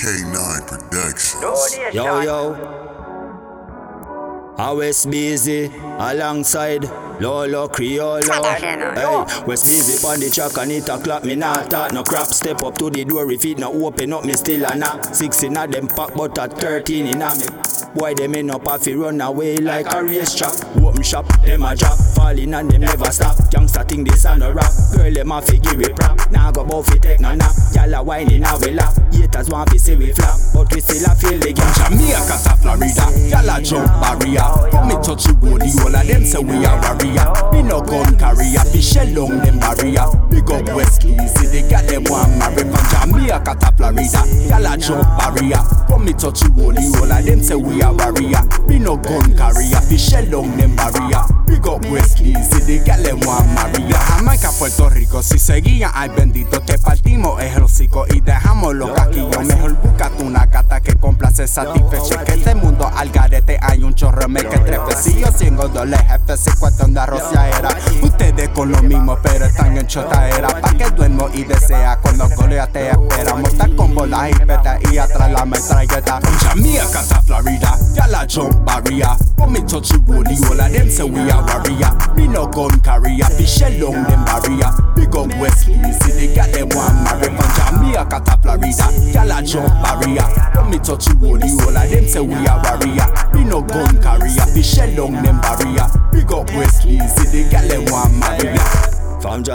K9 Productions. Yo, yo. Always busy alongside Lolo Criollo. Hey, Wesbeezi on the track and it a clap me not talk no crap. Step up to the door if it not open up me still a knock. Sixteen of them pack but a thirteen in a me. Boy them end up have to run away like a race track. Open shop, them a drop, falling and them never stop. Youngster think this a no rap, girl them a give it prop. Now go bout fi take no nap, gyal a whining a we lap. Haters want fi see we flap, but we still a feel the game. Jamaica to Florida, y'all a jump barrier. Come me touch you body, all of them say we a warrior. Me no gun carrier, fi shell down them barrier. Big up Wesbeezi, they got them one marry from Florida. Y'all a jump barrier. Come me touch you body, all of them say we a warrior. Me no gun carrier, shell them barrier. Big up West Easy, they got them one marrier. Jamaica, Puerto Rico, si seguían, ay bendito, te partimos el hocico y dejamos los caquillos. Mejor búscate una gata que complace satisfecha. Que este mundo al garete hay un chorro me que. Si yo siendo doble jefe, si cuestión de era Con lo mismo, pero están en chotaera. Pa' que duermo y desea cuando golea te espera. Montar con bolas y peta y atrás la metralleta. Jamaica to Florida, y'all a jump barrier. Come me touch you body, all of them say we a warrior. Me no gun carrier, fi shell down them barrier. Big up Wesbeezi, they got them one marry from Jamaica to Florida. Y'all a jump barrier. Come me touch you body, all of them say we a warrior. Me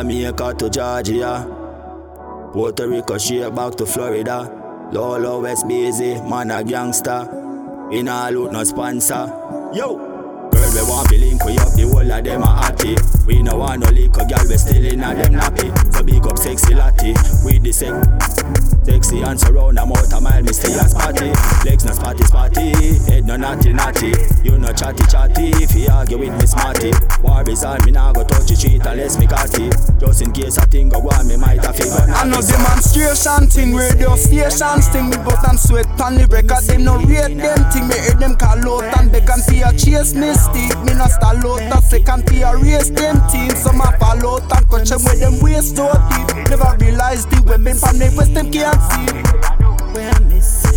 Jamaica to Georgia, Puerto Rico straight back to Florida. Lolo Wesbeezi, man a gangster. We nah loot no sponsor. Yo, girl we want to link we up, the whole of them a happy. We no want liquor, girl we still in a them nappy. So big up sexy lottie, with the sex. Sexy and surround a mouth a mile, me stay a spotty. Legs no spotty spotty, head no naughty naughty. You no chatty chatty, if you argue with me smarty. War is on me nah go touch the street unless me got it. Just in case I think go on, me might have figure I know demonstration thing, radio stations thing. Me but and sweat on the record, them no rate them thing. Me hear them call out and beg and see fear chase mystic. Me no stall out a second fear race them team. Some a fall out and catch them with them waist so deep. Never realize the women from the west them can't see. Where me say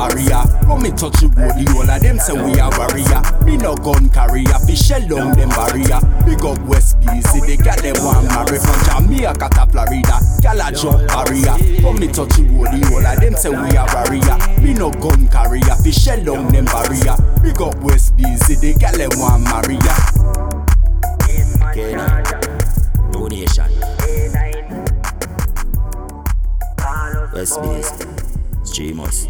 barrier. Come me touch you body, all of them say we a warrior. Me no gun carrier, fi shell down them barrier. Big up Wesbeezi, they got them one marry. From Jamaica to Florida, y'all a jump barrier. Come me touch you body, all of them say we a warrior. Me no gun carrier, fi shell down them barrier. Big up Wesbeezi, they got them one marry. K9, donation. Wesbeezi, streamers.